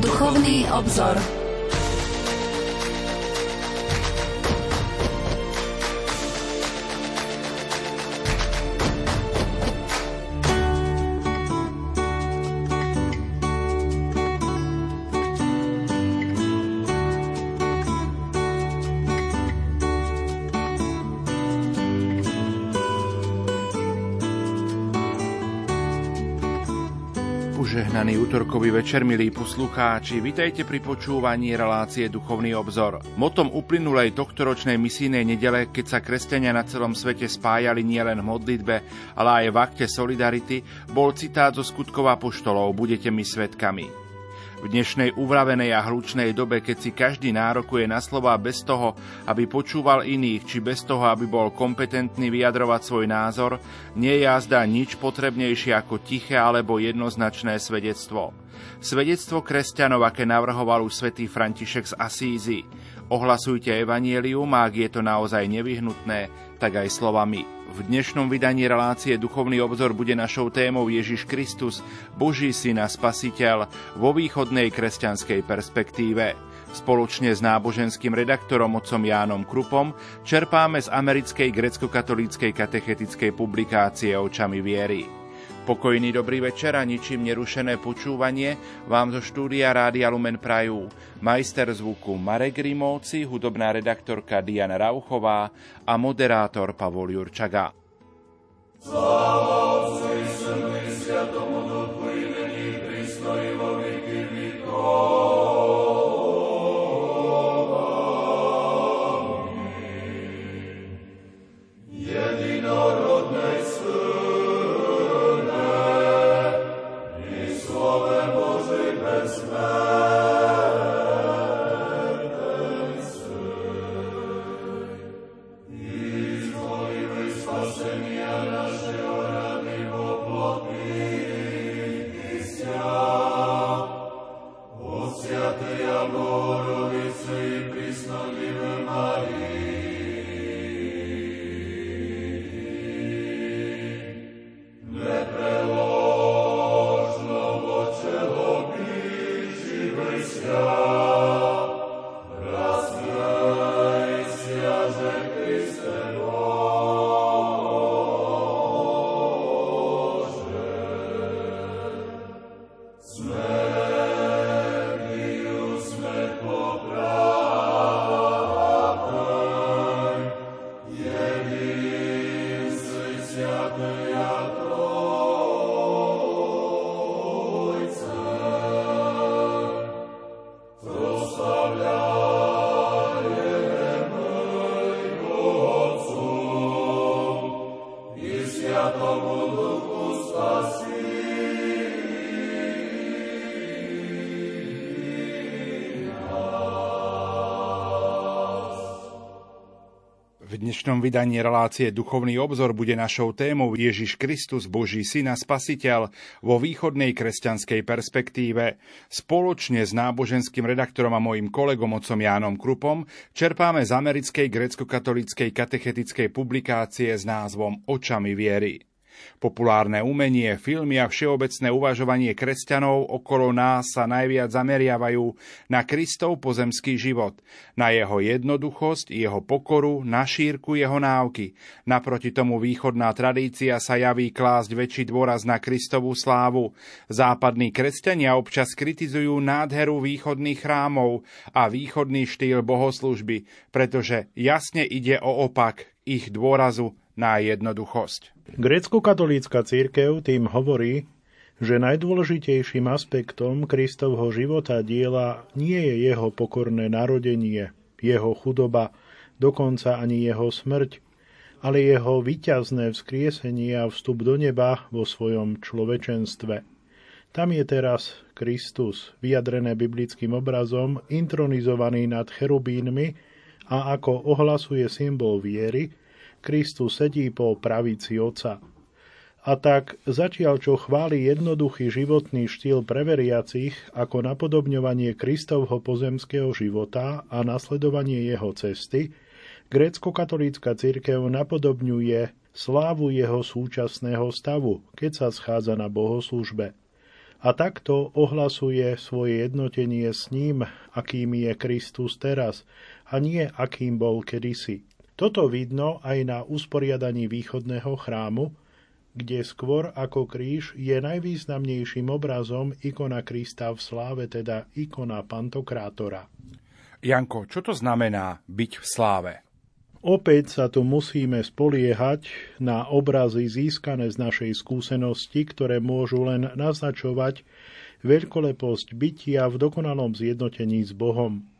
Duchovný obzor. Útorkový večer, milí poslucháči, vitajte pri počúvaní relácie Duchovný obzor. Motom uplynulej tohtoročnej misijnej nedele, keď sa kresťania na celom svete spájali nielen v modlitbe, ale aj v akte solidarity, bol citát zo skutkov apoštolov Budete mi svetkami. V dnešnej uvravenej a hlučnej dobe, keď si každý nárokuje na slova bez toho, aby počúval iných, či bez toho, aby bol kompetentný vyjadrovať svoj názor, nie je jazda nič potrebnejšie ako tiché alebo jednoznačné svedectvo. Svedectvo kresťanov, aké navrhoval už svätý František z Asízy. Ohlasujte evanielium a ak je to naozaj nevyhnutné, tak aj slovami. V dnešnom vydaní relácie Duchovný obzor bude našou témou Ježiš Kristus, Boží syn a spasiteľ vo východnej kresťanskej perspektíve. Spoločne s náboženským redaktorom otcom Jánom Krupom čerpáme z americkej grecko-katolíckej katechetickej publikácie Očami viery. Pokojný dobrý večer a ničím nerušené počúvanie vám zo štúdia Rádia Lumen Prajú. Majster zvuku Marek Rimovci, hudobná redaktorka Diana Rauchová a moderátor Pavol Jurčaga. Sláva dnešnom vydaní relácie Duchovný obzor bude našou témou Ježiš Kristus, Boží syn a spasiteľ vo východnej kresťanskej perspektíve. Spoločne s náboženským redaktorom a mojim kolegom otcom Jánom Krupom čerpáme z americkej grecko-katolíckej katechetickej publikácie s názvom Očami viery. Populárne umenie, filmy a všeobecné uvažovanie kresťanov okolo nás sa najviac zameriavajú na Kristov pozemský život, na jeho jednoduchosť, jeho pokoru, na šírku jeho náuky. Naproti tomu východná tradícia sa javí klásť väčší dôraz na Kristovú slávu. Západní kresťania občas kritizujú nádheru východných chrámov a východný štýl bohoslužby, pretože jasne ide o opak ich dôrazu na jednoduchosť. Grécko-katolícka církev tým hovorí, že najdôležitejším aspektom Kristovho života diela nie je jeho pokorné narodenie, jeho chudoba, dokonca ani jeho smrť, ale jeho vyťazné vzkriesenie a vstup do neba vo svojom človečenstve. Tam je teraz Kristus, vyjadrené biblickým obrazom, intronizovaný nad cherubínmi a ako ohlasuje symbol viery, Kristus sedí po pravici Otca. A tak zatiaľ, čo chváli jednoduchý životný štýl preveriacich ako napodobňovanie Kristovho pozemského života a nasledovanie jeho cesty, grécko-katolícka církev napodobňuje slávu jeho súčasného stavu, keď sa schádza na bohoslužbe. A takto ohlasuje svoje jednotenie s ním, akým je Kristus teraz a nie akým bol kedysi. Toto vidno aj na usporiadaní východného chrámu, kde skôr ako kríž je najvýznamnejším obrazom ikona Krista v sláve, teda ikona Pantokrátora. Janko, čo to znamená byť v sláve? Opäť sa tu musíme spoliehať na obrazy získané z našej skúsenosti, ktoré môžu len naznačovať veľkoleposť bytia v dokonalom zjednotení s Bohom.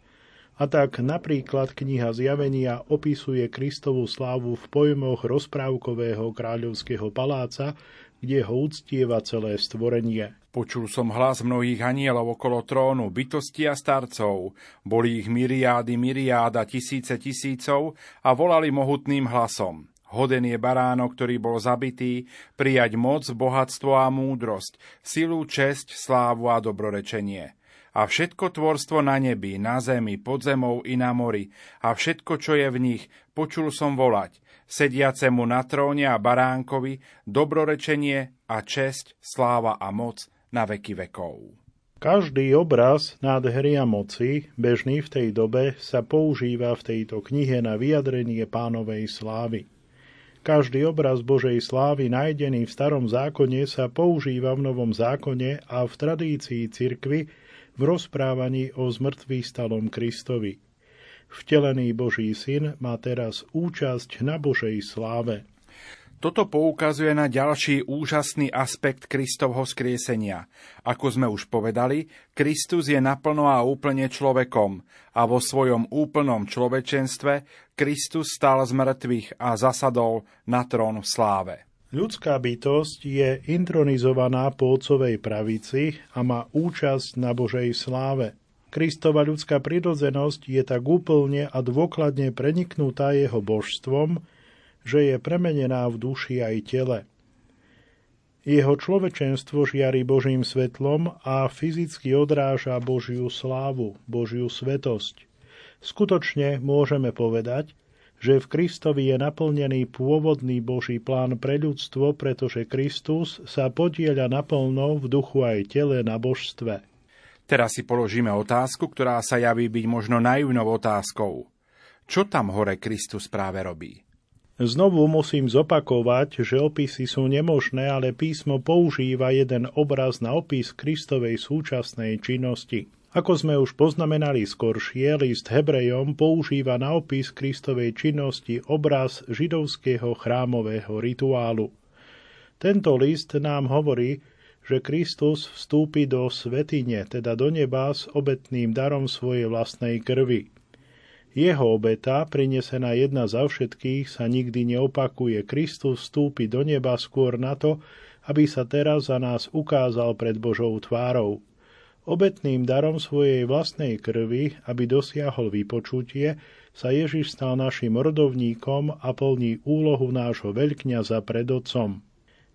A tak napríklad kniha Zjavenia opisuje Kristovú slávu v pojmoch rozprávkového kráľovského paláca, kde ho uctieva celé stvorenie. Počul som hlas mnohých anielov okolo trónu, bytosti a starcov. Boli ich myriády, myriáda, tisíce tisícov a volali mohutným hlasom. Hoden je baránok, ktorý bol zabitý, prijať moc, bohatstvo a múdrosť, silu, česť, slávu a dobrorečenie. A všetko tvorstvo na nebi, na zemi, pod zemou i na mori, a všetko, čo je v nich, počul som volať, sediacemu na tróne a baránkovi, dobrorečenie a česť, sláva a moc na veky vekov. Každý obraz nádhery a moci, bežný v tej dobe, sa používa v tejto knihe na vyjadrenie pánovej slávy. Každý obraz Božej slávy nájdený v starom zákone sa používa v novom zákone a v tradícii cirkvy v rozprávaní o zmrtvý stalom Kristovi. Vtelený Boží syn má teraz účasť na Božej sláve. Toto poukazuje na ďalší úžasný aspekt Kristovho skriesenia. Ako sme už povedali, Kristus je naplno a úplne človekom a vo svojom úplnom človečenstve Kristus stal z mŕtvych a zasadol na trón v sláve. Ľudská bytosť je intronizovaná po otcovej pravici a má účasť na Božej sláve. Kristova ľudská prirodzenosť je tak úplne a dôkladne preniknutá jeho božstvom, že je premenená v duši aj tele. Jeho človečenstvo žiari Božím svetlom a fyzicky odráža Božiu slávu, Božiu svetosť. Skutočne môžeme povedať, že v Kristovi je naplnený pôvodný Boží plán pre ľudstvo, pretože Kristus sa podieľa naplno v duchu aj tele na božstve. Teraz si položíme otázku, ktorá sa javí byť možno naivnou otázkou. Čo tam hore Kristus práve robí? Znovu musím zopakovať, že opisy sú nemožné, ale písmo používa jeden obraz na opis Kristovej súčasnej činnosti. Ako sme už poznamenali skoršie, list Hebrejom používa na opis Kristovej činnosti obraz židovského chrámového rituálu. Tento list nám hovorí, že Kristus vstúpi do svetine, teda do neba s obetným darom svojej vlastnej krvi. Jeho obeta, prinesená jedna za všetkých, sa nikdy neopakuje. Kristus vstúpi do neba skôr na to, aby sa teraz za nás ukázal pred Božou tvárou. Obetným darom svojej vlastnej krvi, aby dosiahol vypočutie, sa Ježiš stal našim rodovníkom a plní úlohu nášho veľkňaza pred Otcom.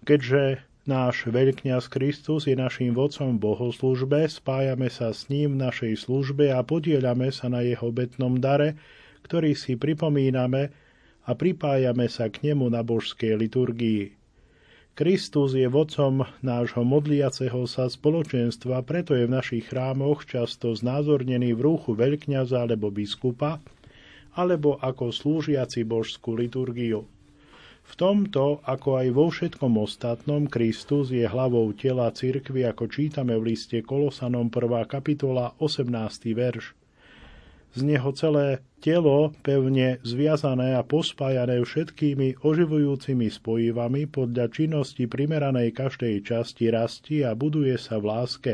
Keďže Náš veľkňaz Kristus je našim vodcom v bohoslužbe, spájame sa s ním v našej službe a podielame sa na jeho betnom dare, ktorý si pripomíname a pripájame sa k nemu na božskej liturgii. Kristus je vodcom nášho modliaceho sa spoločenstva, preto je v našich chrámoch často znázornený v rúchu veľkňaza alebo biskupa, alebo ako slúžiaci božskú liturgiu. V tomto, ako aj vo všetkom ostatnom, Kristus je hlavou tela cirkvy, ako čítame v liste Kolosanom 1. kapitola 18. verš. Z neho celé telo, pevne zviazané a pospájané všetkými oživujúcimi spojivami podľa činnosti primeranej každej časti rasti a buduje sa v láske.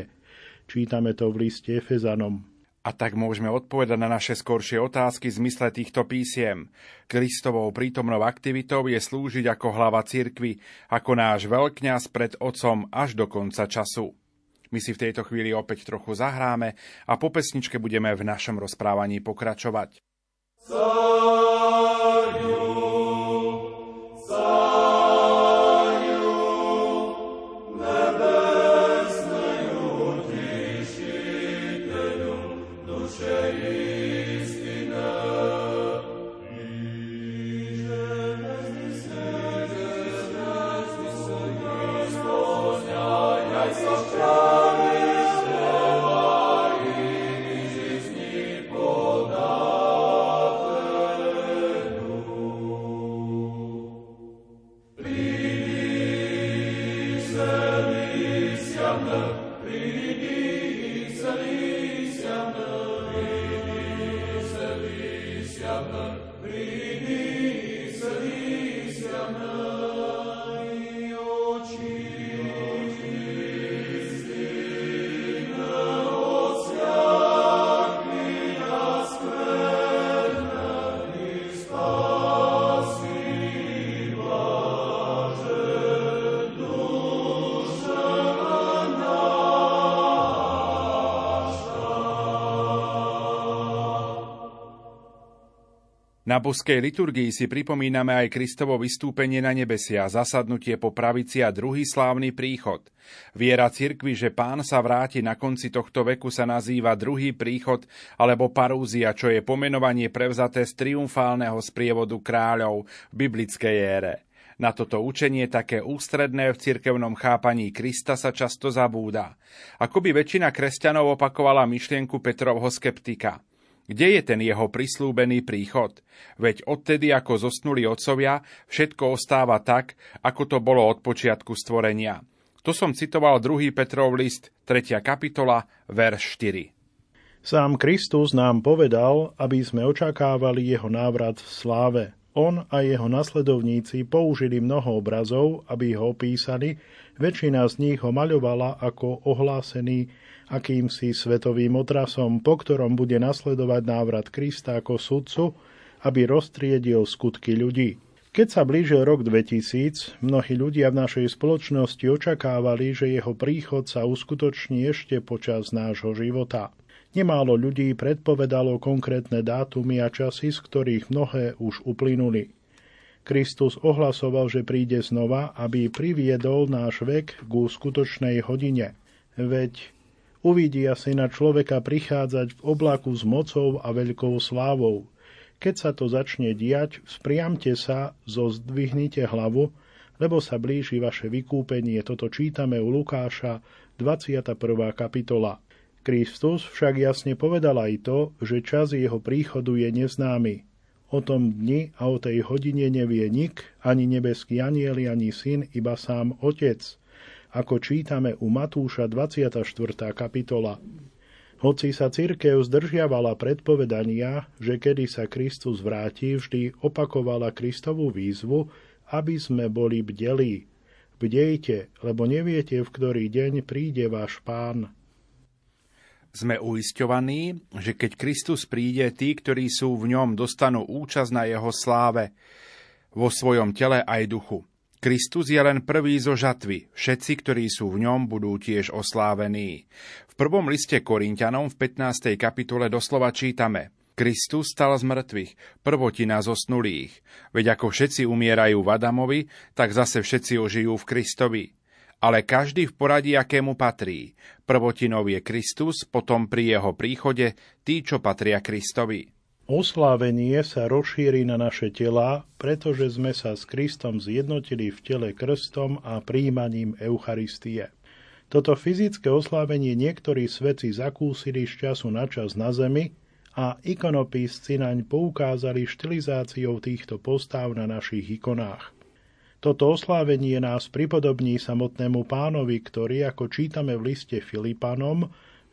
Čítame to v liste Efezanom. A tak môžeme odpovedať na naše skoršie otázky v zmysle týchto písiem. Kristovou prítomnou aktivitou je slúžiť ako hlava cirkvy, ako náš veľkňaz pred Otcom až do konca času. My si v tejto chvíli opäť trochu zahráme a po pesničke budeme v našom rozprávaní pokračovať. Zajú. Na boskej liturgii si pripomíname aj Kristovo vystúpenie na nebesia, zasadnutie po pravici a druhý slávny príchod. Viera cirkvi, že pán sa vráti na konci tohto veku sa nazýva druhý príchod alebo parúzia, čo je pomenovanie prevzaté z triumfálneho sprievodu kráľov v biblickej ére. Na toto učenie také ústredné v cirkevnom chápaní Krista sa často zabúda. Ako by väčšina kresťanov opakovala myšlienku Petrovho skeptika – kde je ten jeho prislúbený príchod? Veď odtedy, ako zosnuli otcovia, všetko ostáva tak, ako to bolo od počiatku stvorenia. To som citoval 2. Petrov list, 3. kapitola, verš 4. Sám Kristus nám povedal, aby sme očakávali jeho návrat v sláve. On a jeho nasledovníci použili mnoho obrazov, aby ho opísali, väčšina z nich ho maľovala ako ohlásený akýmsi svetovým otrasom, po ktorom bude nasledovať návrat Krista ako sudcu, aby roztriedil skutky ľudí. Keď sa blížil rok 2000, mnohí ľudia v našej spoločnosti očakávali, že jeho príchod sa uskutoční ešte počas nášho života. Nemálo ľudí predpovedalo konkrétne dátumy a časy, z ktorých mnohé už uplynuli. Kristus ohlasoval, že príde znova, aby priviedol náš vek k skutočnej hodine. Veď uvidia syna človeka prichádzať v oblaku s mocou a veľkou slávou. Keď sa to začne diať, spriamte sa, zozdvihnite hlavu, lebo sa blíži vaše vykúpenie. Toto čítame u Lukáša, 21. kapitola. Kristus však jasne povedal aj to, že čas jeho príchodu je neznámy. O tom dni a o tej hodine nevie nik, ani nebeský anieli, ani syn, iba sám Otec – ako čítame u Matúša 24. kapitola. Hoci sa cirkev zdržiavala predpovedania, že kedy sa Kristus vráti, vždy opakovala Kristovú výzvu, aby sme boli bdelí. Bdejte, lebo neviete, v ktorý deň príde váš pán. Sme uisťovaní, že keď Kristus príde, tí, ktorí sú v ňom, dostanú účasť na jeho sláve vo svojom tele aj duchu. Kristus je len prvý zo žatvy, všetci, ktorí sú v ňom, budú tiež oslávení. V prvom liste Korintianom v 15. kapitole doslova čítame Kristus stal z mŕtvych, prvotina zosnulých. Veď ako všetci umierajú v Adamovi, tak zase všetci ožijú v Kristovi. Ale každý v poradí, akému patrí. Prvotinov je Kristus, potom pri jeho príchode tí, čo patria Kristovi. Oslávenie sa rozšíri na naše tela, pretože sme sa s Kristom zjednotili v tele krstom a príjmaním Eucharistie. Toto fyzické oslávenie niektorí svedci zakúsili z času na čas na zemi a ikonopísci naň poukázali štilizáciou týchto postáv na našich ikonách. Toto oslávenie nás pripodobní samotnému pánovi, ktorý, ako čítame v liste Filipanom,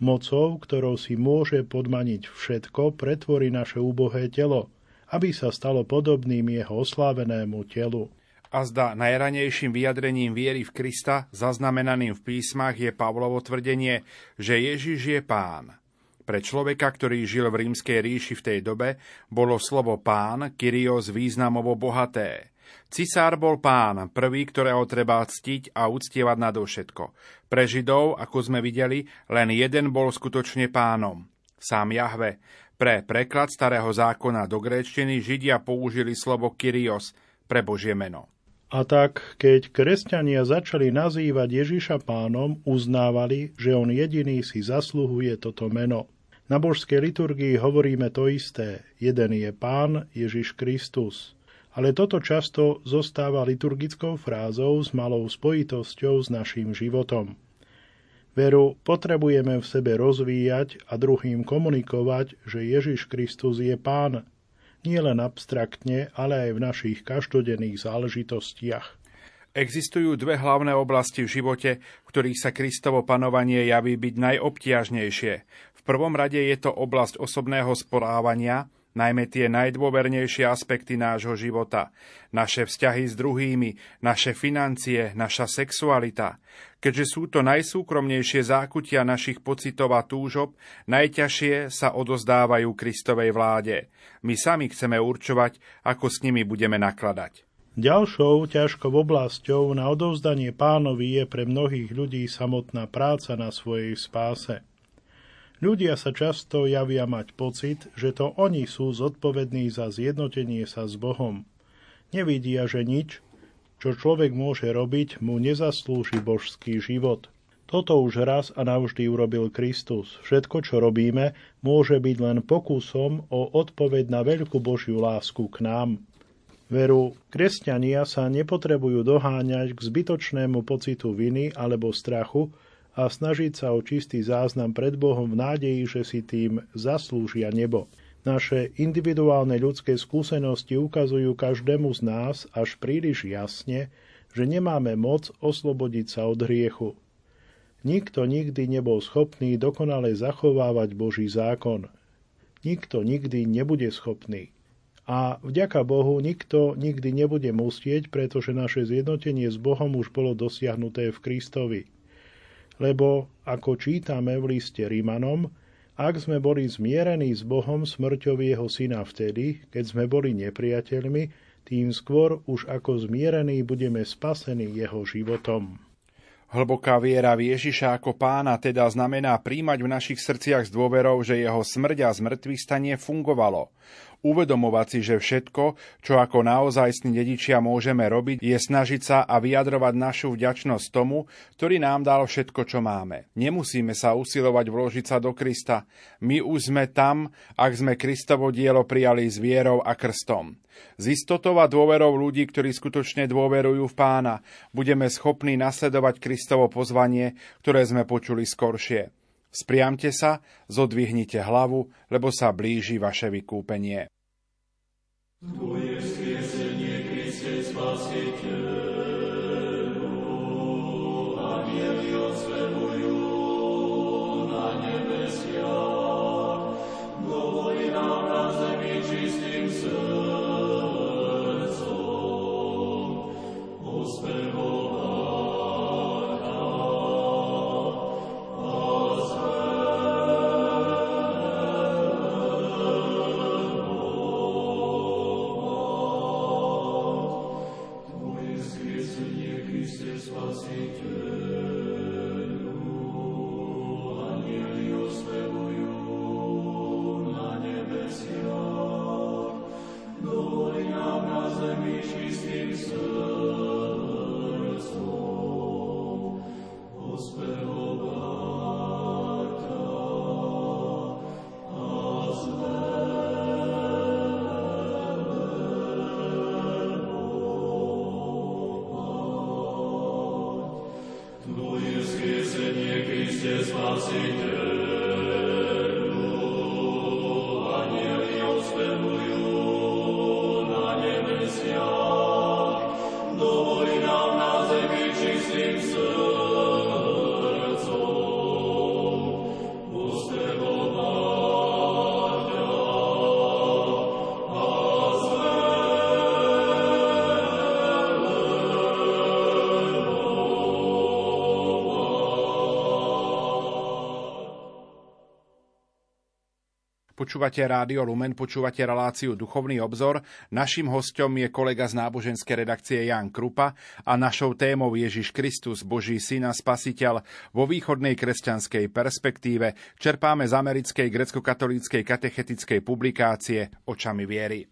Mocou, ktorou si môže podmaniť všetko, pretvorí naše úbohé telo, aby sa stalo podobným jeho oslávenému telu. A zda najranejším vyjadrením viery v Krista, zaznamenaným v písmach, je Pavlovo tvrdenie, že Ježiš je pán. Pre človeka, ktorý žil v rímskej ríši v tej dobe, bolo slovo pán Kyrios významovo bohaté. Cisár bol pán, prvý, ktorého treba ctiť a uctievať nadovšetko. Pre Židov, ako sme videli, len jeden bol skutočne pánom. Sám Jahve. Pre preklad starého zákona do gréčtiny Židia použili slovo Kyrios pre Božie meno. A tak, keď kresťania začali nazývať Ježiša pánom, uznávali, že on jediný si zasluhuje toto meno. Na božskej liturgii hovoríme to isté. Jeden je pán Ježiš Kristus ale toto často zostáva liturgickou frázou s malou spojitosťou s našim životom. Veru potrebujeme v sebe rozvíjať a druhým komunikovať, že Ježiš Kristus je Pán, nie len abstraktne, ale aj v našich každodenných záležitostiach. Existujú dve hlavné oblasti v živote, v ktorých sa Kristovo panovanie javí byť najobtiažnejšie. V prvom rade je to oblasť osobného správania, najmä tie najdôvernejšie aspekty nášho života, naše vzťahy s druhými, naše financie, naša sexualita. Keďže sú to najsúkromnejšie zákutia našich pocitov a túžob, najťažšie sa odozdávajú Kristovej vláde. My sami chceme určovať, ako s nimi budeme nakladať. Ďalšou ťažkou oblasťou na odovzdanie pánovi je pre mnohých ľudí samotná práca na svojej spáse. Ľudia sa často javia mať pocit, že to oni sú zodpovední za zjednotenie sa s Bohom. Nevidia, že nič, čo človek môže robiť, mu nezaslúži božský život. Toto už raz a navždy urobil Kristus. Všetko, čo robíme, môže byť len pokusom o odpoveď na veľkú Božiu lásku k nám. Veru, kresťania sa nepotrebujú doháňať k zbytočnému pocitu viny alebo strachu, a snažiť sa o čistý záznam pred Bohom v nádeji, že si tým zaslúžia nebo. Naše individuálne ľudské skúsenosti ukazujú každému z nás až príliš jasne, že nemáme moc oslobodiť sa od hriechu. Nikto nikdy nebol schopný dokonale zachovávať Boží zákon. Nikto nikdy nebude schopný. A vďaka Bohu nikto nikdy nebude musieť, pretože naše zjednotenie s Bohom už bolo dosiahnuté v Kristovi lebo ako čítame v liste Rímanom, ak sme boli zmierení s Bohom smrťou jeho syna vtedy, keď sme boli nepriateľmi, tým skôr už ako zmierení budeme spasení jeho životom. Hlboká viera v Ježiša ako pána teda znamená príjmať v našich srdciach s dôverou, že jeho smrť a zmrtvých stanie fungovalo. Uvedomovať si, že všetko, čo ako naozajstní dedičia môžeme robiť, je snažiť sa a vyjadrovať našu vďačnosť tomu, ktorý nám dal všetko, čo máme. Nemusíme sa usilovať vložiť sa do Krista. My už sme tam, ak sme Kristovo dielo prijali s vierou a krstom. Z istotou a dôverou ľudí, ktorí skutočne dôverujú v pána, budeme schopní nasledovať Kristovo pozvanie, ktoré sme počuli skoršie. Spriamte sa, zodvihnite hlavu, lebo sa blíži vaše vykúpenie. Tvoje Kriste Spasiteľ. Počúvate Rádio Lumen, počúvate reláciu Duchovný obzor. Naším hostom je kolega z náboženskej redakcie Jan Krupa a našou témou Ježiš Kristus, Boží syn a spasiteľ vo východnej kresťanskej perspektíve čerpáme z americkej grecko-katolíckej katechetickej publikácie Očami viery.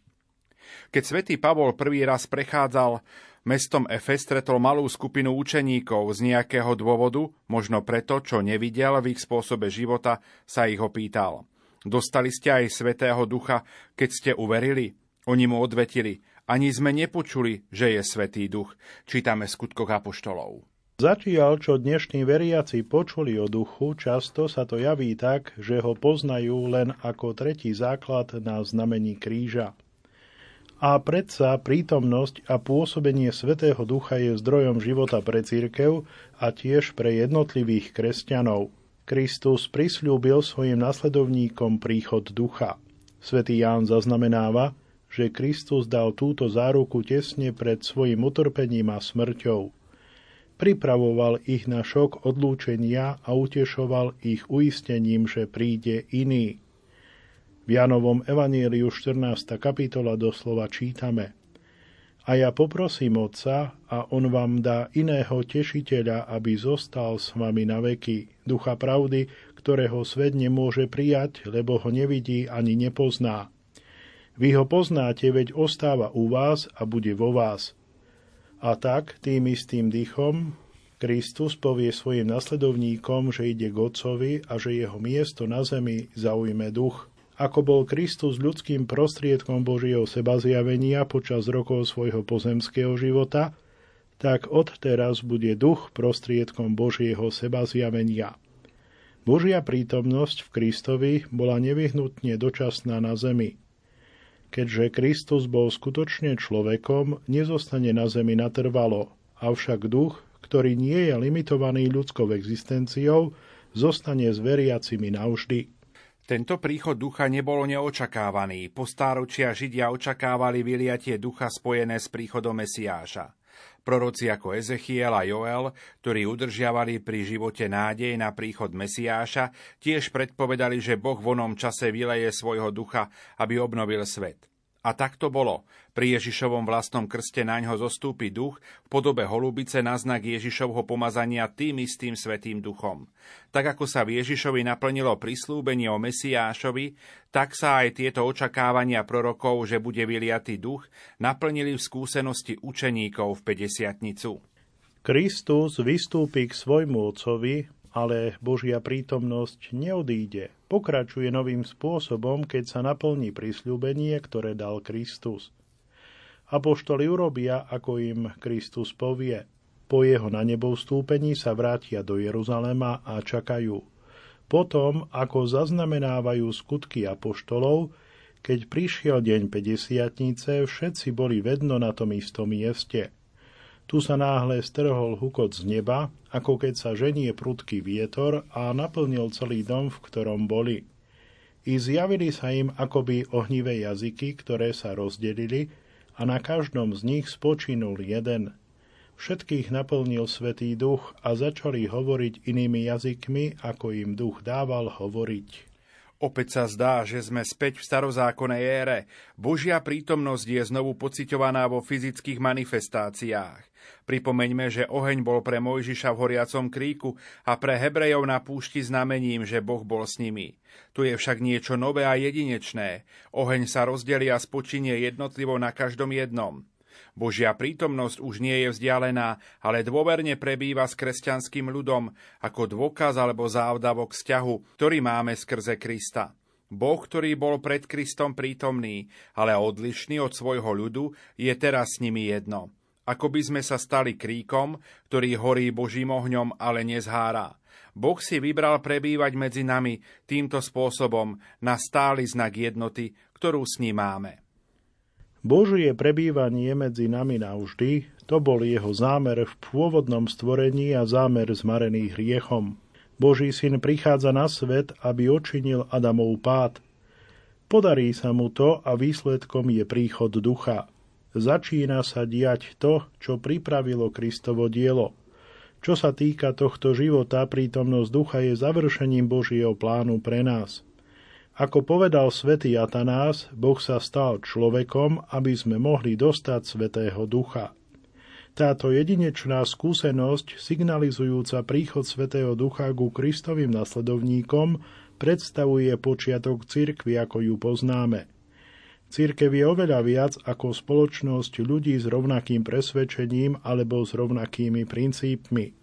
Keď svätý Pavol prvý raz prechádzal mestom Efes stretol malú skupinu učeníkov z nejakého dôvodu, možno preto, čo nevidel v ich spôsobe života, sa ich opýtal. Dostali ste aj Svetého Ducha, keď ste uverili? Oni mu odvetili, ani sme nepočuli, že je Svetý Duch. Čítame skutkoch Apoštolov. Zatiaľ, čo dnešní veriaci počuli o duchu, často sa to javí tak, že ho poznajú len ako tretí základ na znamení kríža. A predsa prítomnosť a pôsobenie Svetého Ducha je zdrojom života pre církev a tiež pre jednotlivých kresťanov – Kristus prisľúbil svojim nasledovníkom príchod ducha. Svetý Ján zaznamenáva, že Kristus dal túto záruku tesne pred svojim utrpením a smrťou. Pripravoval ich na šok odlúčenia a utešoval ich uistením, že príde iný. V Janovom evaníliu 14. kapitola doslova čítame – a ja poprosím Otca a On vám dá iného tešiteľa, aby zostal s vami na veky, ducha pravdy, ktorého svet nemôže prijať, lebo ho nevidí ani nepozná. Vy ho poznáte, veď ostáva u vás a bude vo vás. A tak, tým istým dýchom, Kristus povie svojim nasledovníkom, že ide k Otcovi a že jeho miesto na zemi zaujme duch. Ako bol Kristus ľudským prostriedkom Božieho seba zjavenia počas rokov svojho pozemského života, tak odteraz bude duch prostriedkom Božieho seba zjavenia. Božia prítomnosť v Kristovi bola nevyhnutne dočasná na zemi. Keďže Kristus bol skutočne človekom, nezostane na zemi natrvalo, avšak duch, ktorý nie je limitovaný ľudskou existenciou, zostane s veriacimi navždy. Tento príchod ducha nebolo neočakávaný. Po stáročia Židia očakávali vyliatie ducha spojené s príchodom Mesiáša. Proroci ako Ezechiel a Joel, ktorí udržiavali pri živote nádej na príchod Mesiáša, tiež predpovedali, že Boh v onom čase vyleje svojho ducha, aby obnovil svet. A tak to bolo. Pri Ježišovom vlastnom krste na ňo zostúpi duch v podobe holubice na znak Ježišovho pomazania tým istým svetým duchom. Tak ako sa v Ježišovi naplnilo prislúbenie o Mesiášovi, tak sa aj tieto očakávania prorokov, že bude vyliatý duch, naplnili v skúsenosti učeníkov v 50 Kristus vystúpi k svojmu otcovi, ale Božia prítomnosť neodíde. Pokračuje novým spôsobom, keď sa naplní prisľúbenie, ktoré dal Kristus. Apoštoli urobia, ako im Kristus povie. Po jeho na nebo vstúpení sa vrátia do Jeruzalema a čakajú. Potom, ako zaznamenávajú skutky apoštolov, keď prišiel deň 50 všetci boli vedno na tom istom mieste – tu sa náhle strhol hukot z neba, ako keď sa ženie prudký vietor a naplnil celý dom, v ktorom boli. I zjavili sa im akoby ohnivé jazyky, ktoré sa rozdelili a na každom z nich spočinul jeden. Všetkých naplnil Svetý duch a začali hovoriť inými jazykmi, ako im duch dával hovoriť. Opäť sa zdá, že sme späť v starozákonnej ére. Božia prítomnosť je znovu pociťovaná vo fyzických manifestáciách. Pripomeňme, že oheň bol pre Mojžiša v horiacom kríku a pre Hebrejov na púšti znamením, že Boh bol s nimi. Tu je však niečo nové a jedinečné. Oheň sa rozdelí a spočinie jednotlivo na každom jednom. Božia prítomnosť už nie je vzdialená, ale dôverne prebýva s kresťanským ľudom ako dôkaz alebo závdavok vzťahu, ktorý máme skrze Krista. Boh, ktorý bol pred Kristom prítomný, ale odlišný od svojho ľudu, je teraz s nimi jedno. Ako by sme sa stali kríkom, ktorý horí Božím ohňom, ale nezhárá. Boh si vybral prebývať medzi nami týmto spôsobom na stály znak jednoty, ktorú s ním máme. Božie prebývanie medzi nami navždy, to bol jeho zámer v pôvodnom stvorení a zámer zmarený hriechom. Boží syn prichádza na svet, aby očinil Adamov pád. Podarí sa mu to a výsledkom je príchod ducha. Začína sa diať to, čo pripravilo Kristovo dielo. Čo sa týka tohto života, prítomnosť ducha je završením Božieho plánu pre nás – ako povedal svätý Atanás, Boh sa stal človekom, aby sme mohli dostať svätého ducha. Táto jedinečná skúsenosť, signalizujúca príchod svätého ducha ku Kristovým nasledovníkom, predstavuje počiatok cirkvi, ako ju poznáme. Církev je oveľa viac ako spoločnosť ľudí s rovnakým presvedčením alebo s rovnakými princípmi.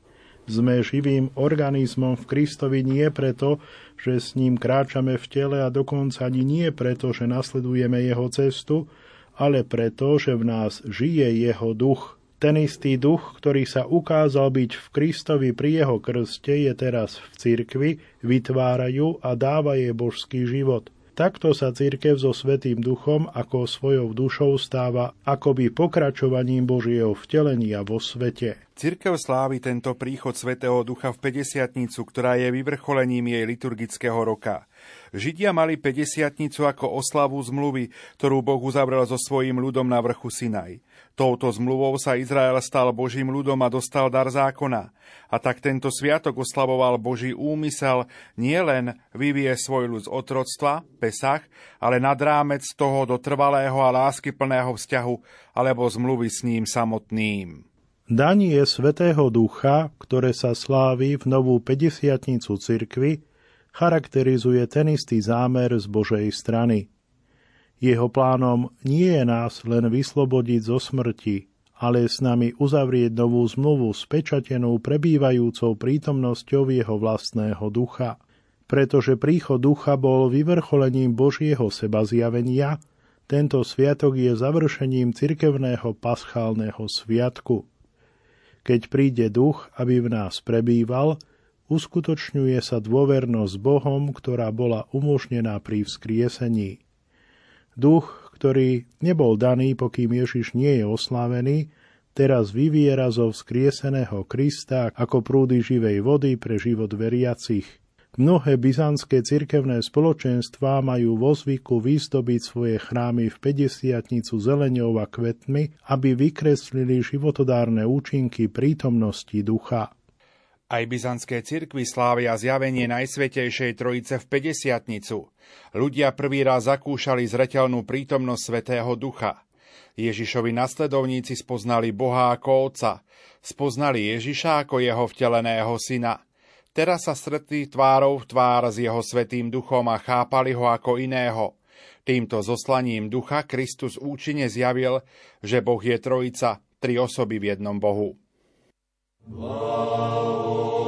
Sme živým organizmom v Kristovi nie preto, že s ním kráčame v tele a dokonca ani nie preto, že nasledujeme jeho cestu, ale preto, že v nás žije jeho duch. Ten istý duch, ktorý sa ukázal byť v Kristovi pri jeho krste, je teraz v cirkvi, vytvárajú a dáva jej božský život. Takto sa církev so Svetým duchom ako svojou dušou stáva akoby pokračovaním Božieho vtelenia vo svete. Cirkev slávi tento príchod Svetého Ducha v 50 ktorá je vyvrcholením jej liturgického roka. Židia mali 50 ako oslavu zmluvy, ktorú Boh uzavrel so svojím ľudom na vrchu Sinaj. Touto zmluvou sa Izrael stal Božím ľudom a dostal dar zákona. A tak tento sviatok oslavoval Boží úmysel nielen vyvie svoj ľud z otroctva, Pesach, ale nad rámec toho do trvalého a láskyplného vzťahu alebo zmluvy s ním samotným. Danie Svetého Ducha, ktoré sa slávi v novú 50 cirkvi, charakterizuje ten istý zámer z Božej strany. Jeho plánom nie je nás len vyslobodiť zo smrti, ale s nami uzavrieť novú zmluvu spečatenú prebývajúcou prítomnosťou jeho vlastného ducha. Pretože príchod ducha bol vyvrcholením Božieho seba zjavenia, tento sviatok je završením cirkevného paschálneho sviatku. Keď príde duch, aby v nás prebýval, uskutočňuje sa dôvernosť s Bohom, ktorá bola umožnená pri vzkriesení. Duch, ktorý nebol daný, pokým Ježiš nie je oslávený, teraz vyviera zo vzkrieseného Krista ako prúdy živej vody pre život veriacich – Mnohé byzantské cirkevné spoločenstvá majú vo zvyku vyzdobiť svoje chrámy v 50 zeleňou a kvetmi, aby vykreslili životodárne účinky prítomnosti ducha. Aj byzantské cirkvy slávia zjavenie Najsvetejšej Trojice v 50 Ľudia prvý raz zakúšali zretelnú prítomnosť Svetého Ducha. Ježišovi nasledovníci spoznali Boha ako Otca, spoznali Ježiša ako jeho vteleného syna – Teraz sa stretli tvárou v tvár s jeho svetým duchom a chápali ho ako iného. Týmto zoslaním ducha Kristus účinne zjavil, že Boh je trojica, tri osoby v jednom Bohu. Wow.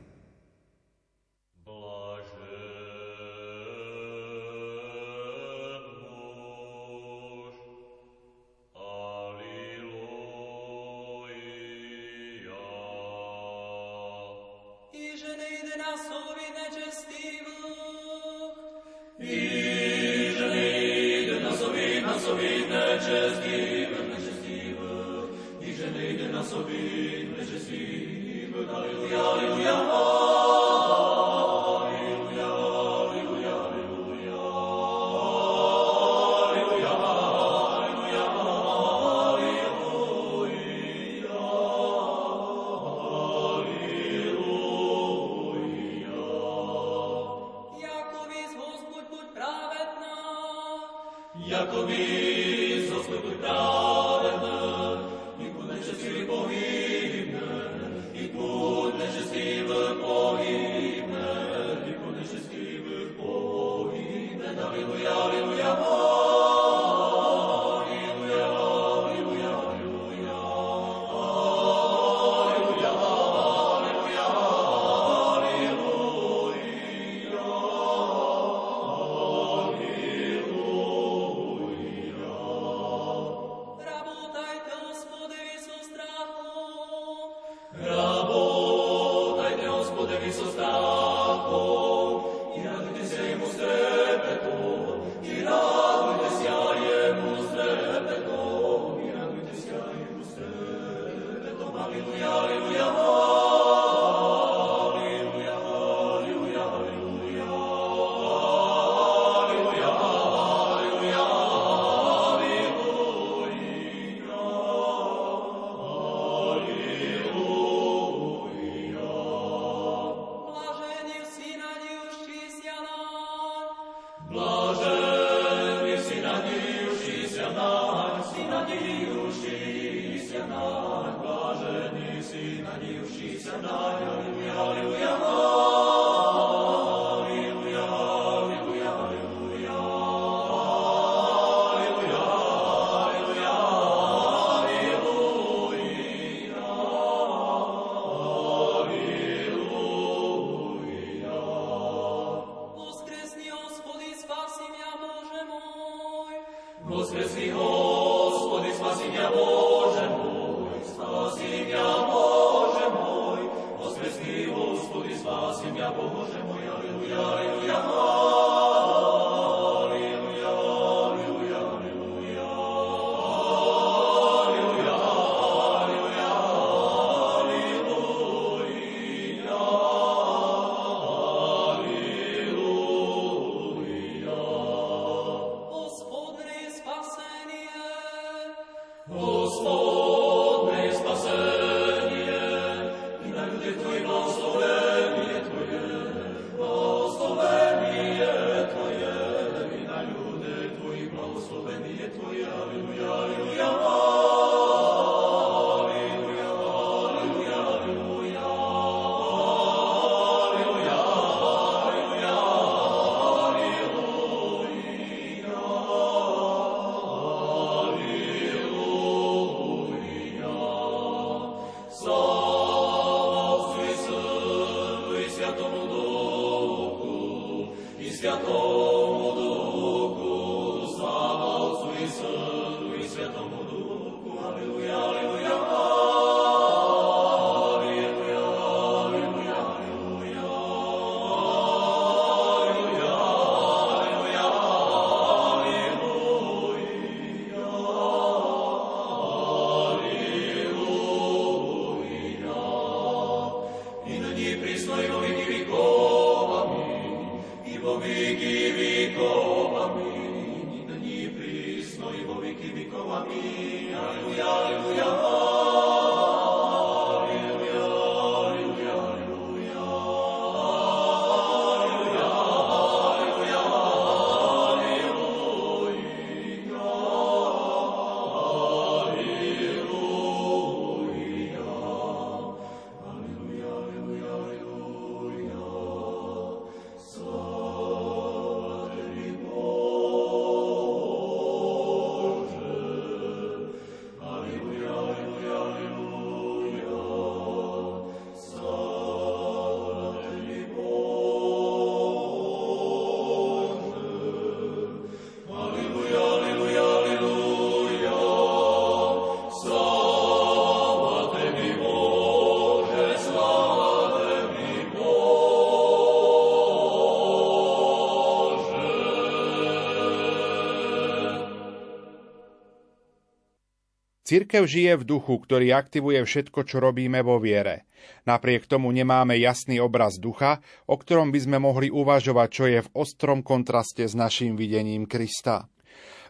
Cirkev žije v duchu, ktorý aktivuje všetko, čo robíme vo viere. Napriek tomu nemáme jasný obraz ducha, o ktorom by sme mohli uvažovať, čo je v ostrom kontraste s našim videním Krista.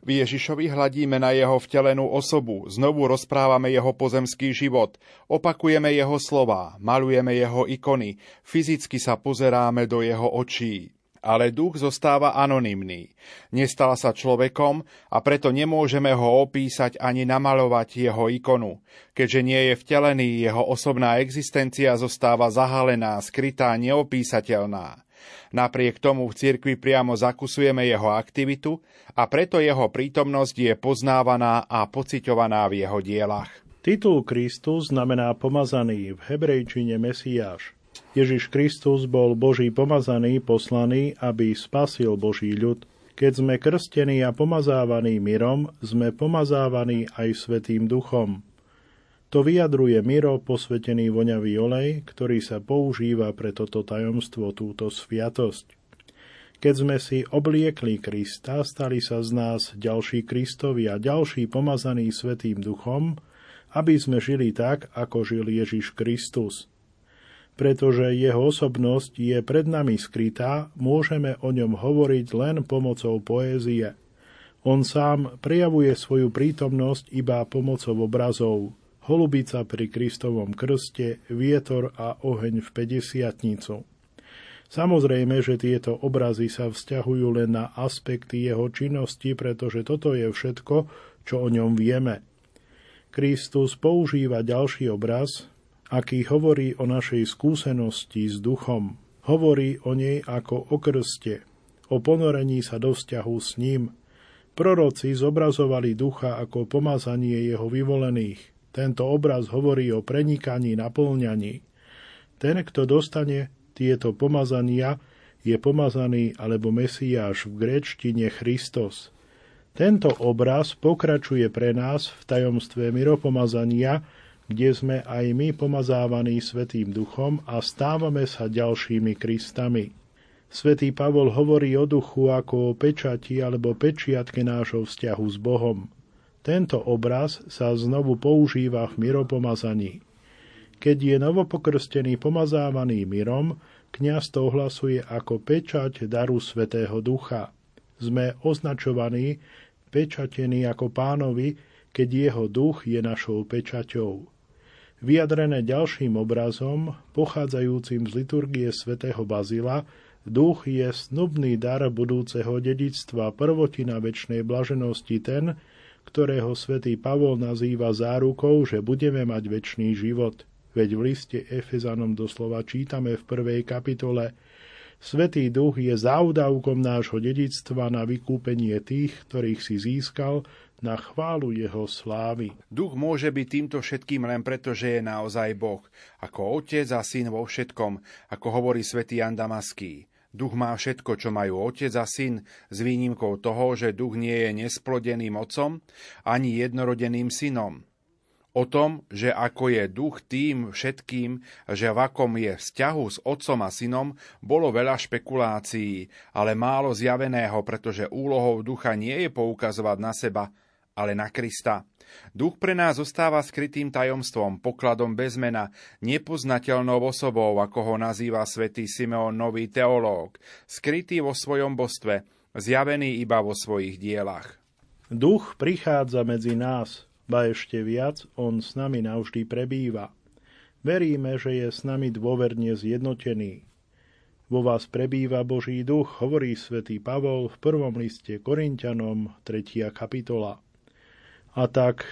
V Ježišovi hladíme na jeho vtelenú osobu, znovu rozprávame jeho pozemský život, opakujeme jeho slová, malujeme jeho ikony, fyzicky sa pozeráme do jeho očí ale duch zostáva anonymný. Nestal sa človekom a preto nemôžeme ho opísať ani namalovať jeho ikonu. Keďže nie je vtelený, jeho osobná existencia zostáva zahalená, skrytá, neopísateľná. Napriek tomu v cirkvi priamo zakusujeme jeho aktivitu a preto jeho prítomnosť je poznávaná a pociťovaná v jeho dielach. Titul Kristus znamená pomazaný v hebrejčine Mesiáš. Ježiš Kristus bol Boží pomazaný, poslaný, aby spasil Boží ľud. Keď sme krstení a pomazávaní mirom, sme pomazávaní aj Svetým duchom. To vyjadruje miro posvetený voňavý olej, ktorý sa používa pre toto tajomstvo, túto sviatosť. Keď sme si obliekli Krista, stali sa z nás ďalší Kristovi a ďalší pomazaný Svetým duchom, aby sme žili tak, ako žil Ježiš Kristus pretože jeho osobnosť je pred nami skrytá, môžeme o ňom hovoriť len pomocou poézie. On sám prejavuje svoju prítomnosť iba pomocou obrazov. Holubica pri Kristovom krste, vietor a oheň v 50 Samozrejme, že tieto obrazy sa vzťahujú len na aspekty jeho činnosti, pretože toto je všetko, čo o ňom vieme. Kristus používa ďalší obraz, aký hovorí o našej skúsenosti s duchom. Hovorí o nej ako o krste, o ponorení sa do vzťahu s ním. Proroci zobrazovali ducha ako pomazanie jeho vyvolených. Tento obraz hovorí o prenikaní, naplňaní. Ten, kto dostane tieto pomazania, je pomazaný alebo Mesiáš v gréčtine Christos. Tento obraz pokračuje pre nás v tajomstve miropomazania, kde sme aj my pomazávaní Svetým duchom a stávame sa ďalšími Kristami. Svetý Pavol hovorí o duchu ako o pečati alebo pečiatke nášho vzťahu s Bohom. Tento obraz sa znovu používa v miropomazaní. Keď je novopokrstený pomazávaný mirom, kňaz to ohlasuje ako pečať daru Svetého Ducha. Sme označovaní, pečatení ako pánovi, keď jeho duch je našou pečaťou. Vyjadrené ďalším obrazom, pochádzajúcim z liturgie svätého Bazila, duch je snubný dar budúceho dedictva, prvotina väčšnej blaženosti ten, ktorého svätý Pavol nazýva zárukou, že budeme mať väčší život. Veď v liste Efezanom doslova čítame v prvej kapitole Svetý duch je záudavkom nášho dedictva na vykúpenie tých, ktorých si získal na chválu jeho slávy. Duch môže byť týmto všetkým len preto, že je naozaj Boh, ako otec a syn vo všetkom, ako hovorí svätý Jan Damaský. Duch má všetko, čo majú otec a syn, s výnimkou toho, že duch nie je nesplodeným otcom ani jednorodeným synom. O tom, že ako je duch tým všetkým, že v akom je vzťahu s otcom a synom, bolo veľa špekulácií, ale málo zjaveného, pretože úlohou ducha nie je poukazovať na seba, ale na Krista. Duch pre nás zostáva skrytým tajomstvom, pokladom bez mena, nepoznateľnou osobou, ako ho nazýva svätý Simeon nový teológ, skrytý vo svojom bostve, zjavený iba vo svojich dielach. Duch prichádza medzi nás, ba ešte viac, on s nami navždy prebýva. Veríme, že je s nami dôverne zjednotený. Vo vás prebýva Boží duch, hovorí svätý Pavol v prvom liste Korintianom, 3. kapitola. A tak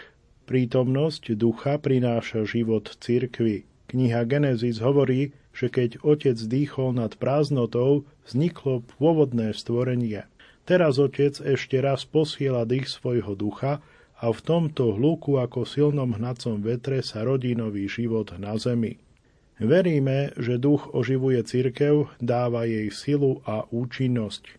prítomnosť ducha prináša život cirkvi. Kniha Genesis hovorí, že keď otec dýchol nad prázdnotou, vzniklo pôvodné stvorenie. Teraz otec ešte raz posiela dých svojho ducha a v tomto hluku ako silnom hnacom vetre sa rodí nový život na zemi. Veríme, že duch oživuje cirkev, dáva jej silu a účinnosť.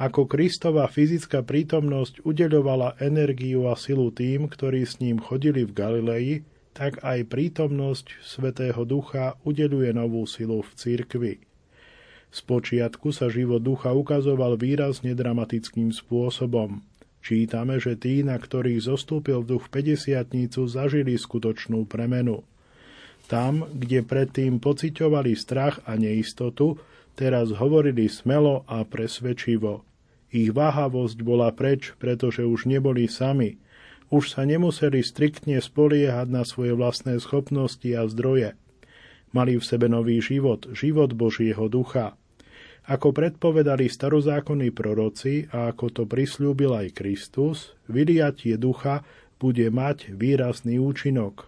Ako Kristova fyzická prítomnosť udeľovala energiu a silu tým, ktorí s ním chodili v Galilei, tak aj prítomnosť Svetého Ducha udeľuje novú silu v cirkvi. Spočiatku sa život ducha ukazoval výrazne dramatickým spôsobom. Čítame, že tí, na ktorých zostúpil duch 50 zažili skutočnú premenu. Tam, kde predtým pociťovali strach a neistotu, teraz hovorili smelo a presvedčivo. Ich váhavosť bola preč, pretože už neboli sami. Už sa nemuseli striktne spoliehať na svoje vlastné schopnosti a zdroje. Mali v sebe nový život, život Božieho ducha. Ako predpovedali starozákonní proroci a ako to prislúbil aj Kristus, vyliatie ducha bude mať výrazný účinok.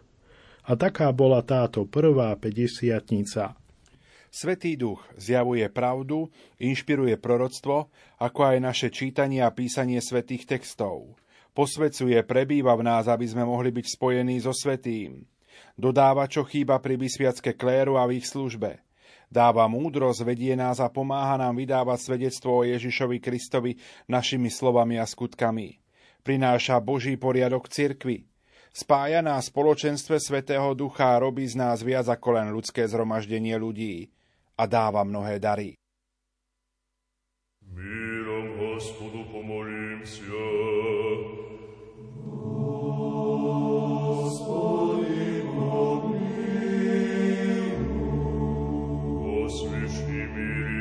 A taká bola táto prvá 50 Svetý duch zjavuje pravdu, inšpiruje proroctvo, ako aj naše čítanie a písanie svetých textov. Posvecuje, prebýva v nás, aby sme mohli byť spojení so svetým. Dodáva, čo chýba pri vysviacke kléru a v ich službe. Dáva múdrosť, vedie nás a pomáha nám vydávať svedectvo o Ježišovi Kristovi našimi slovami a skutkami. Prináša Boží poriadok cirkvi. Spája nás spoločenstve Svetého Ducha a robí z nás viac ako len ľudské zhromaždenie ľudí a dáva mnohé dary. Mírom Hospodu pomolím sa.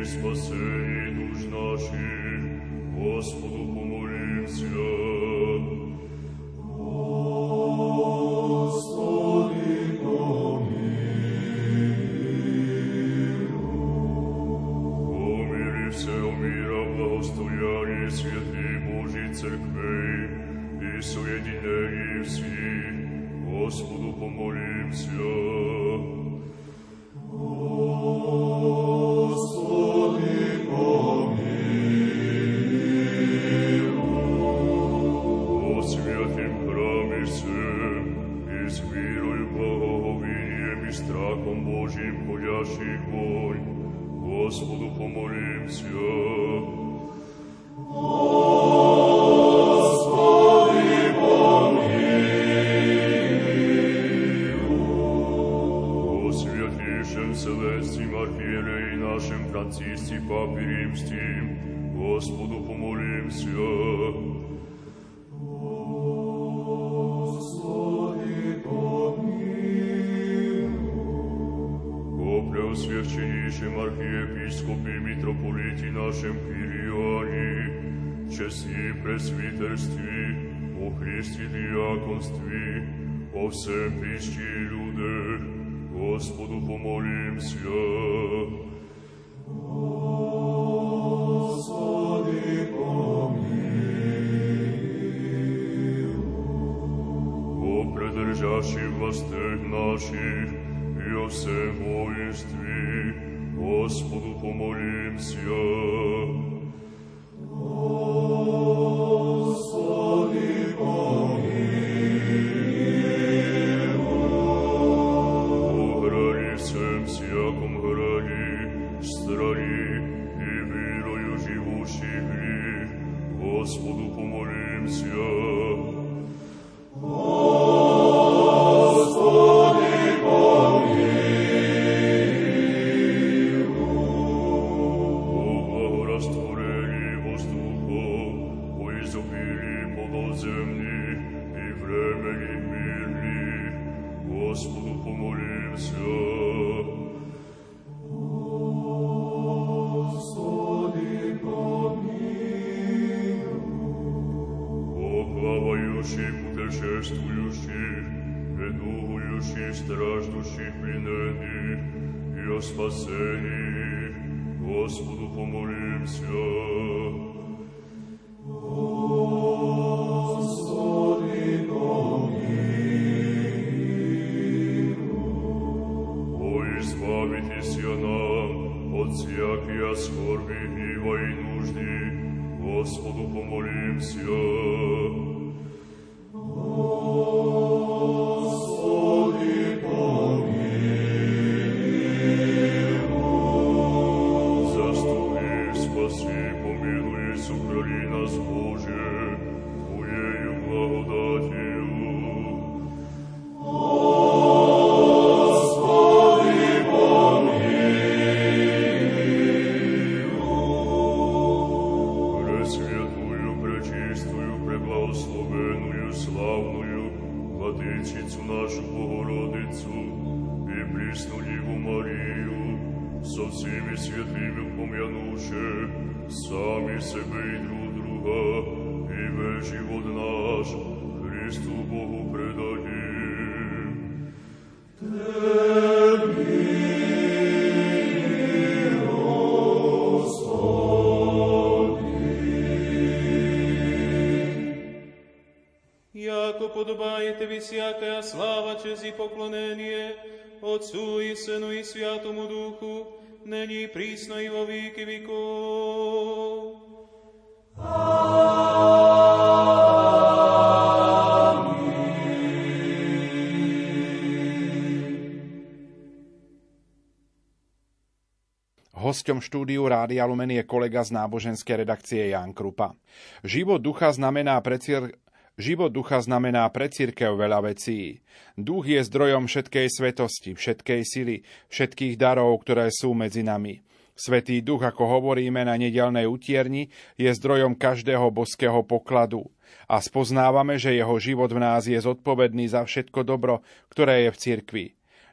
Спасение душ наших, Господу помолимся. Господу помолимся. Господи, Селестим Архиерее нашим Франциске Папе Римским, Господу помолимся. О преосвященнейшем архиепископе митрополите нашем Кириане, чести пресвитерстве, о Христе диаконстве, о всем прищи людях, Господу помолимся. О предержащих властях наших и о всем воинстве, Господу помолимся. silencio. Hosťom štúdiu Rádia Lumen je kolega z náboženskej redakcie Jan Krupa. Život ducha znamená pre cir... Život ducha znamená pre církev veľa vecí. Duch je zdrojom všetkej svetosti, všetkej sily, všetkých darov, ktoré sú medzi nami. Svetý duch, ako hovoríme na nedelnej utierni, je zdrojom každého boského pokladu. A spoznávame, že jeho život v nás je zodpovedný za všetko dobro, ktoré je v cirkvi.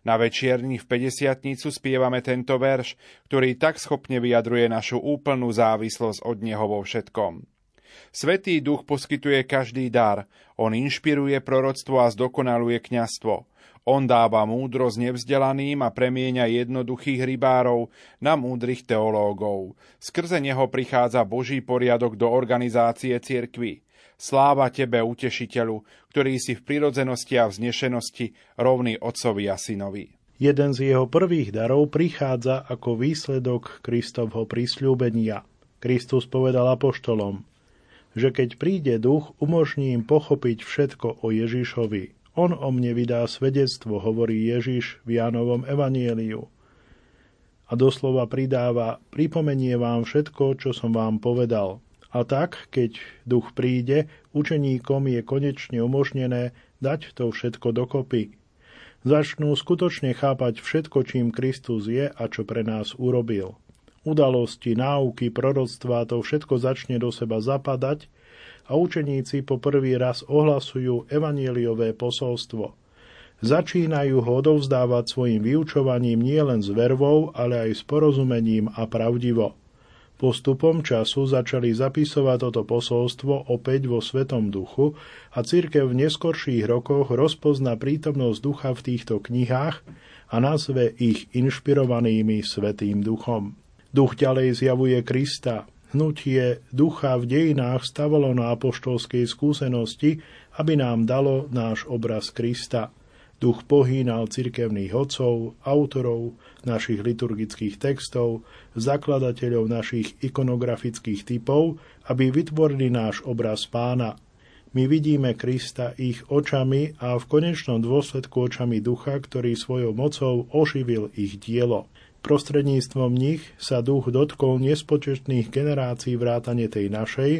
Na večierni v 50 spievame tento verš, ktorý tak schopne vyjadruje našu úplnú závislosť od Neho vo všetkom. Svetý duch poskytuje každý dar, on inšpiruje proroctvo a zdokonaluje kňastvo. On dáva múdrosť nevzdelaným a premieňa jednoduchých rybárov na múdrych teológov. Skrze neho prichádza Boží poriadok do organizácie cirkvy. Sláva tebe, utešiteľu, ktorý si v prirodzenosti a vznešenosti rovný otcovi a synovi. Jeden z jeho prvých darov prichádza ako výsledok Kristovho prisľúbenia. Kristus povedal apoštolom, že keď príde duch, umožní im pochopiť všetko o Ježišovi. On o mne vydá svedectvo, hovorí Ježiš v Jánovom evanieliu. A doslova pridáva, pripomenie vám všetko, čo som vám povedal. A tak, keď duch príde, učeníkom je konečne umožnené dať to všetko dokopy. začnú skutočne chápať všetko, čím Kristus je a čo pre nás urobil. Udalosti, náuky, proroctvá, to všetko začne do seba zapadať a učeníci po prvý raz ohlasujú evanieliové posolstvo. Začínajú ho odovzdávať svojim vyučovaním nielen s vervou, ale aj s porozumením a pravdivo. Postupom času začali zapisovať toto posolstvo opäť vo Svetom duchu a církev v neskorších rokoch rozpozna prítomnosť ducha v týchto knihách a nazve ich inšpirovanými Svetým duchom. Duch ďalej zjavuje Krista. Hnutie ducha v dejinách stavalo na apoštolskej skúsenosti, aby nám dalo náš obraz Krista – Duch pohýnal cirkevných otcov, autorov našich liturgických textov, zakladateľov našich ikonografických typov, aby vytvorili náš obraz pána. My vidíme Krista ich očami a v konečnom dôsledku očami ducha, ktorý svojou mocou oživil ich dielo. Prostredníctvom nich sa duch dotkol nespočetných generácií vrátane tej našej,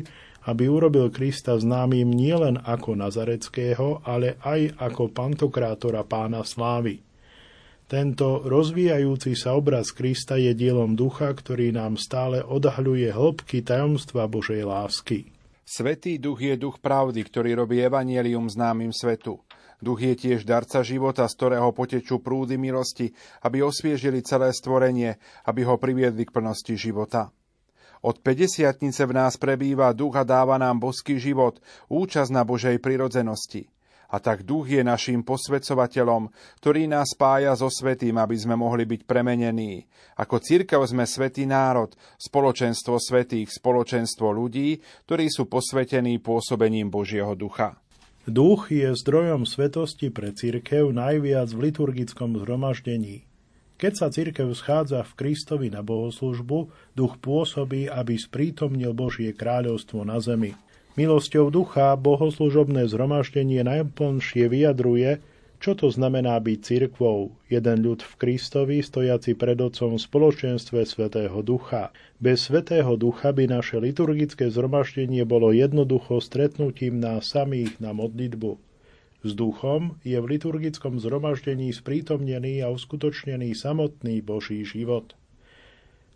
aby urobil Krista známym nielen ako Nazareckého, ale aj ako pantokrátora pána slávy. Tento rozvíjajúci sa obraz Krista je dielom ducha, ktorý nám stále odhľuje hĺbky tajomstva Božej lásky. Svetý duch je duch pravdy, ktorý robí evanielium známym svetu. Duch je tiež darca života, z ktorého potečú prúdy milosti, aby osviežili celé stvorenie, aby ho priviedli k plnosti života. Od 50 v nás prebýva duch a dáva nám boský život, účasť na Božej prirodzenosti. A tak duch je našim posvedcovateľom, ktorý nás spája so svetým, aby sme mohli byť premenení. Ako církev sme svetý národ, spoločenstvo svetých, spoločenstvo ľudí, ktorí sú posvetení pôsobením Božieho ducha. Duch je zdrojom svetosti pre církev najviac v liturgickom zhromaždení. Keď sa cirkev schádza v Kristovi na bohoslužbu, duch pôsobí, aby sprítomnil Božie kráľovstvo na zemi. Milosťou ducha bohoslužobné zhromaždenie najplnšie vyjadruje, čo to znamená byť cirkvou, jeden ľud v Kristovi, stojaci pred Otcom v spoločenstve Svetého Ducha. Bez Svetého Ducha by naše liturgické zhromaždenie bolo jednoducho stretnutím nás samých na modlitbu. S duchom je v liturgickom zhromaždení sprítomnený a uskutočnený samotný Boží život.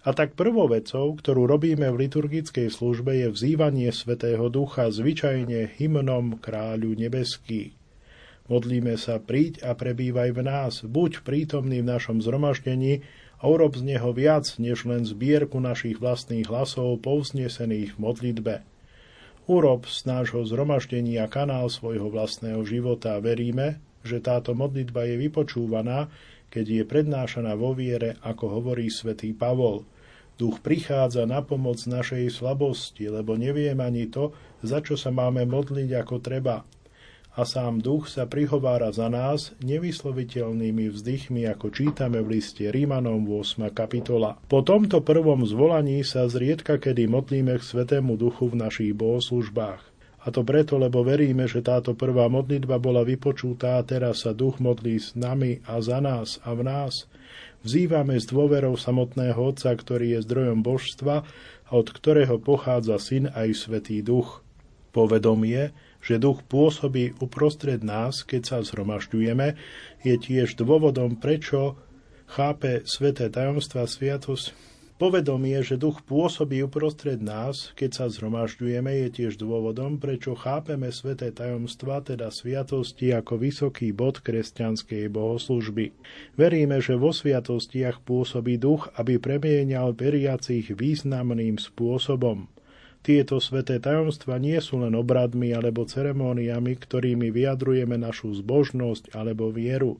A tak prvou vecou, ktorú robíme v liturgickej službe, je vzývanie Svetého Ducha, zvyčajne hymnom Kráľu nebeský. Modlíme sa, príď a prebývaj v nás, buď prítomný v našom zhromaždení a urob z neho viac, než len zbierku našich vlastných hlasov povznesených v modlitbe. Urob z nášho zhromaždenia kanál svojho vlastného života veríme, že táto modlitba je vypočúvaná, keď je prednášaná vo viere, ako hovorí svätý Pavol. Duch prichádza na pomoc našej slabosti, lebo neviem ani to, za čo sa máme modliť ako treba a sám duch sa prihovára za nás nevysloviteľnými vzdychmi, ako čítame v liste Rímanom 8. kapitola. Po tomto prvom zvolaní sa zriedka kedy modlíme k Svetému duchu v našich bohoslužbách. A to preto, lebo veríme, že táto prvá modlitba bola vypočutá a teraz sa duch modlí s nami a za nás a v nás. Vzývame s dôverou samotného Otca, ktorý je zdrojom božstva a od ktorého pochádza Syn aj Svetý duch. Povedomie, že duch pôsobí uprostred nás, keď sa zhromažďujeme, je tiež dôvodom, prečo chápe sveté tajomstva sviatosť. Povedomie, že duch pôsobí uprostred nás, keď sa zhromažďujeme, je tiež dôvodom, prečo chápeme sveté tajomstva, teda sviatosti, ako vysoký bod kresťanskej bohoslužby. Veríme, že vo sviatostiach pôsobí duch, aby premienial veriacich významným spôsobom. Tieto sveté tajomstva nie sú len obradmi alebo ceremóniami, ktorými vyjadrujeme našu zbožnosť alebo vieru.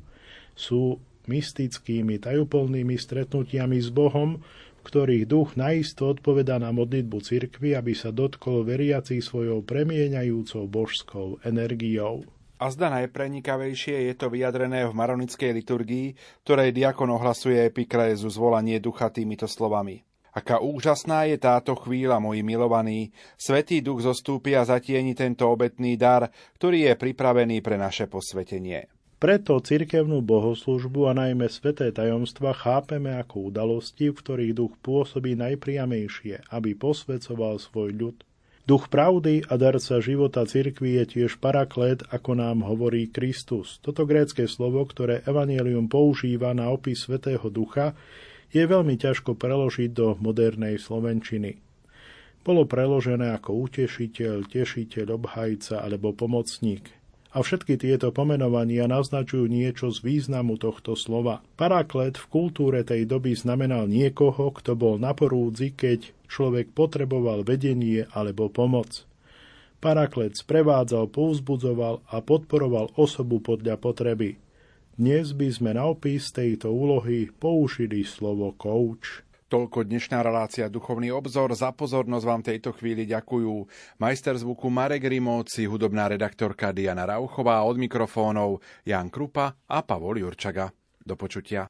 Sú mystickými, tajúplnými stretnutiami s Bohom, v ktorých duch naisto odpoveda na modlitbu cirkvy, aby sa dotkol veriaci svojou premieňajúcou božskou energiou. A zda najprenikavejšie je to vyjadrené v maronickej liturgii, ktorej diakon ohlasuje epikrézu zvolanie ducha týmito slovami. Aká úžasná je táto chvíľa, moji milovaní. Svetý duch zostúpi a zatieni tento obetný dar, ktorý je pripravený pre naše posvetenie. Preto cirkevnú bohoslužbu a najmä sveté tajomstva chápeme ako udalosti, v ktorých duch pôsobí najpriamejšie, aby posvedcoval svoj ľud. Duch pravdy a darca života cirkvi je tiež paraklet, ako nám hovorí Kristus. Toto grécke slovo, ktoré Evangelium používa na opis Svetého Ducha, je veľmi ťažko preložiť do modernej slovenčiny. Bolo preložené ako utešiteľ, tešiteľ, obhajca alebo pomocník. A všetky tieto pomenovania naznačujú niečo z významu tohto slova. Paraklet v kultúre tej doby znamenal niekoho, kto bol na porúdzi, keď človek potreboval vedenie alebo pomoc. Paraklet sprevádzal, pouzbudzoval a podporoval osobu podľa potreby. Dnes by sme na opis tejto úlohy použili slovo coach. Toľko dnešná relácia Duchovný obzor. Za pozornosť vám tejto chvíli ďakujú majster zvuku Marek Rimóci, hudobná redaktorka Diana Rauchová, od mikrofónov Jan Krupa a Pavol Jurčaga. Do počutia.